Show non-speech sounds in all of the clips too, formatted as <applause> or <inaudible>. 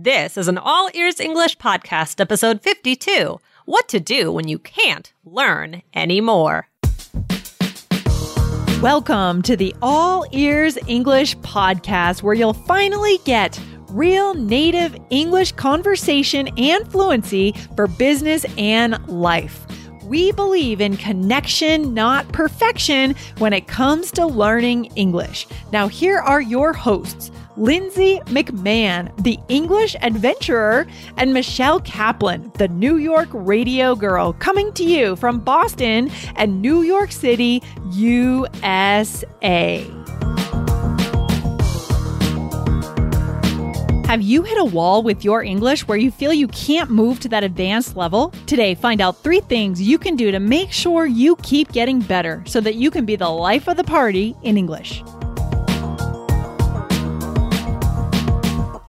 This is an All Ears English podcast, episode 52 What to Do When You Can't Learn Anymore. Welcome to the All Ears English podcast, where you'll finally get real native English conversation and fluency for business and life. We believe in connection, not perfection, when it comes to learning English. Now, here are your hosts. Lindsay McMahon, the English adventurer, and Michelle Kaplan, the New York radio girl, coming to you from Boston and New York City, USA. Have you hit a wall with your English where you feel you can't move to that advanced level? Today, find out three things you can do to make sure you keep getting better so that you can be the life of the party in English.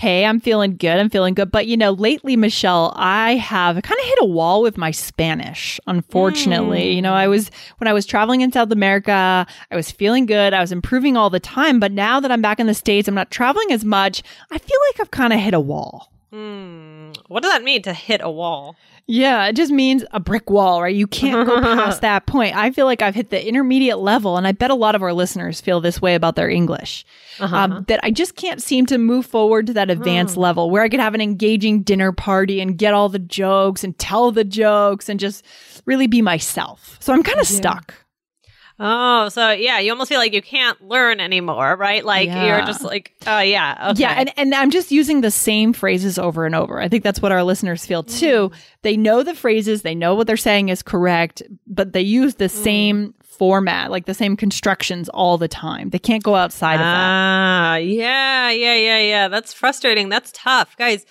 Hey, I'm feeling good. I'm feeling good. But you know, lately, Michelle, I have kind of hit a wall with my Spanish, unfortunately. Mm. You know, I was, when I was traveling in South America, I was feeling good. I was improving all the time. But now that I'm back in the States, I'm not traveling as much. I feel like I've kind of hit a wall. Hmm. What does that mean to hit a wall? Yeah, it just means a brick wall, right? You can't go <laughs> past that point. I feel like I've hit the intermediate level, and I bet a lot of our listeners feel this way about their English. Uh-huh. Um, that I just can't seem to move forward to that advanced hmm. level where I could have an engaging dinner party and get all the jokes and tell the jokes and just really be myself. So I'm kind of yeah. stuck. Oh, so yeah, you almost feel like you can't learn anymore, right? Like yeah. you're just like, oh yeah, okay. yeah, and and I'm just using the same phrases over and over. I think that's what our listeners feel too. Mm. They know the phrases, they know what they're saying is correct, but they use the mm. same format, like the same constructions all the time. They can't go outside of that. Ah, yeah, yeah, yeah, yeah. That's frustrating. That's tough, guys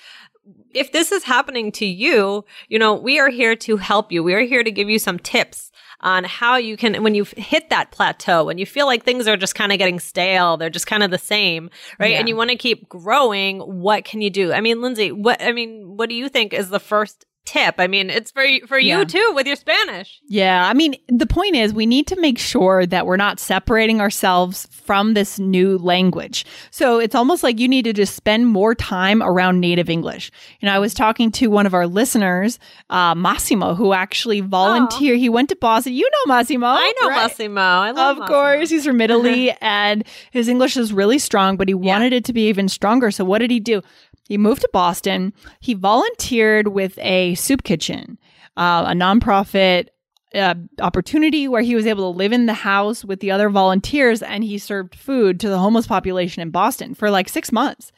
if this is happening to you, you know, we are here to help you. We are here to give you some tips on how you can, when you've hit that plateau, when you feel like things are just kind of getting stale, they're just kind of the same, right? Yeah. And you want to keep growing, what can you do? I mean, Lindsay, what, I mean, what do you think is the first tip. I mean, it's for for yeah. you too with your Spanish. Yeah, I mean, the point is we need to make sure that we're not separating ourselves from this new language. So it's almost like you need to just spend more time around native English. You know, I was talking to one of our listeners, uh, Massimo, who actually volunteered. Oh. He went to Boston. You know Massimo. I know right? Massimo. I love Of Massimo. course, he's from <laughs> Italy and his English is really strong, but he yeah. wanted it to be even stronger. So what did he do? He moved to Boston. He volunteered with a soup kitchen, uh, a nonprofit uh, opportunity where he was able to live in the house with the other volunteers and he served food to the homeless population in Boston for like six months.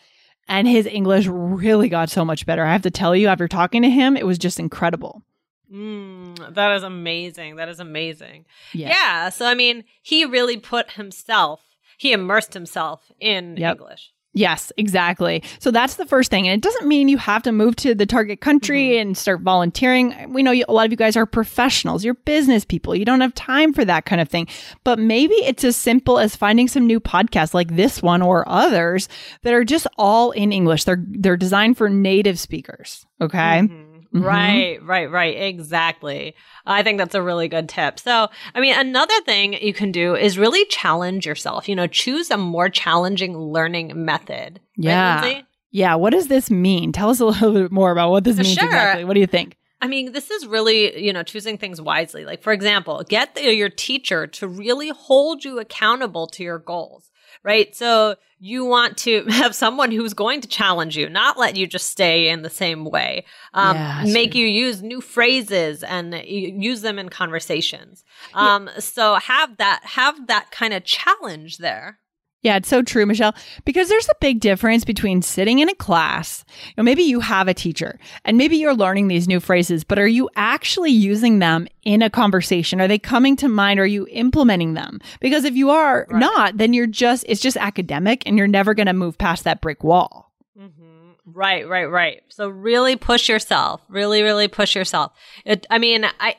And his English really got so much better. I have to tell you, after talking to him, it was just incredible. Mm, that is amazing. That is amazing. Yeah. yeah. So, I mean, he really put himself, he immersed himself in yep. English. Yes, exactly. So that's the first thing. And it doesn't mean you have to move to the target country mm-hmm. and start volunteering. We know you, a lot of you guys are professionals, you're business people. You don't have time for that kind of thing. But maybe it's as simple as finding some new podcasts like this one or others that are just all in English. They're they're designed for native speakers, okay? Mm-hmm. Mm-hmm. Right, right, right. Exactly. I think that's a really good tip. So, I mean, another thing you can do is really challenge yourself. You know, choose a more challenging learning method. Yeah. Right, yeah. What does this mean? Tell us a little bit more about what this means sure. exactly. What do you think? I mean, this is really, you know, choosing things wisely. Like, for example, get the, your teacher to really hold you accountable to your goals right? So you want to <laughs> have someone who's going to challenge you, not let you just stay in the same way. Um, Yeah, make you use new phrases and use them in conversations. Um, so have that, have that kind of challenge there. Yeah, it's so true, Michelle, because there's a big difference between sitting in a class. You know, maybe you have a teacher and maybe you're learning these new phrases, but are you actually using them in a conversation? Are they coming to mind? Are you implementing them? Because if you are Right. not, then you're just, it's just academic and you're never going to move past that brick wall. Mm-hmm. Right, right, right. So really push yourself. Really, really push yourself. It, I mean, I,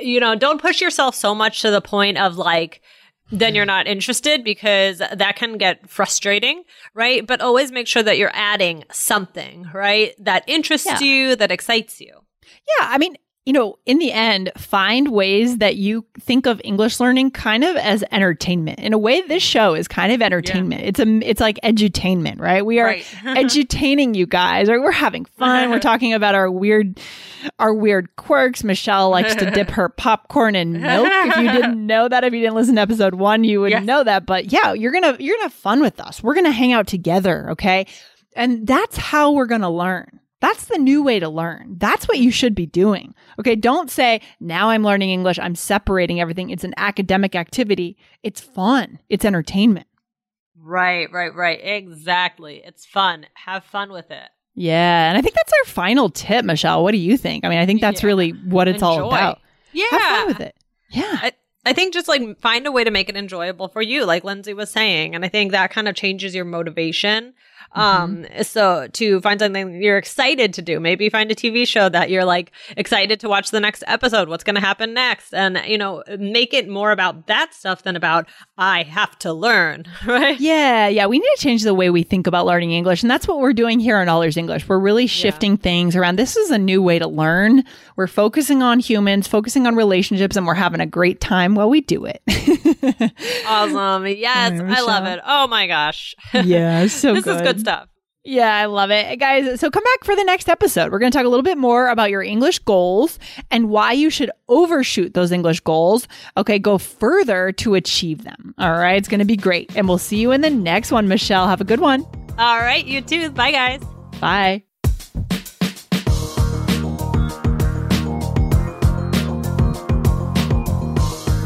you know, don't push yourself so much to the point of like, then you're not interested because that can get frustrating, right? But always make sure that you're adding something, right? That interests Yeah. you, that excites you. Yeah, I mean, you know, in the end, find ways that you think of English learning kind of as entertainment. In a way, this show is kind of entertainment. It's a, it's like edutainment, right? We are Right. <laughs> edutaining you guys. Right? We're having fun. We're <laughs> talking about our weird, our weird quirks. Michelle likes to dip her popcorn in milk. If you didn't <laughs> know that, if you didn't listen to episode one, you would Yes. know that. But yeah, you're gonna you're gonna have fun with us. We're gonna hang out together. Okay, and that's how we're gonna learn. That's the new way to learn. That's what you should be doing. Okay. Don't say, now I'm learning English. I'm separating everything. It's an academic activity. It's fun. It's entertainment. Right, right, right. Exactly. It's fun. Have fun with it. Yeah. And I think that's our final tip, Michelle. What do you think? I mean, I think that's Yeah. really what it's all about. Yeah. Have fun with it. Yeah. I, I think just like find a way to make it enjoyable for you, like Lindsay was saying. And I think that kind of changes your motivation. Um, so to find something you're excited to do, maybe find a TV show that you're like excited to watch the next episode. What's going to happen next? And, you know, make it more about that stuff than about, I have to learn, <laughs> right? Yeah, yeah. We need to change the way we think about learning English. And that's what we're doing here on All Ears English. We're really shifting things around. This is a new way to learn. We're focusing on humans, focusing on relationships, and we're having a great time while we do it. <laughs> Awesome. Yes. Yeah, I love it. Oh my gosh. <laughs> yeah, so this is good mm-hmm. stuff. Yeah, I love it. Guys, so come back for the next episode. We're going to talk a little bit more about your English goals and why you should overshoot those English goals. Okay, go further to achieve them. All right, it's going to be great. And we'll see you in the next one, Michelle. Have a good one. All right. You too. Bye, guys. Bye.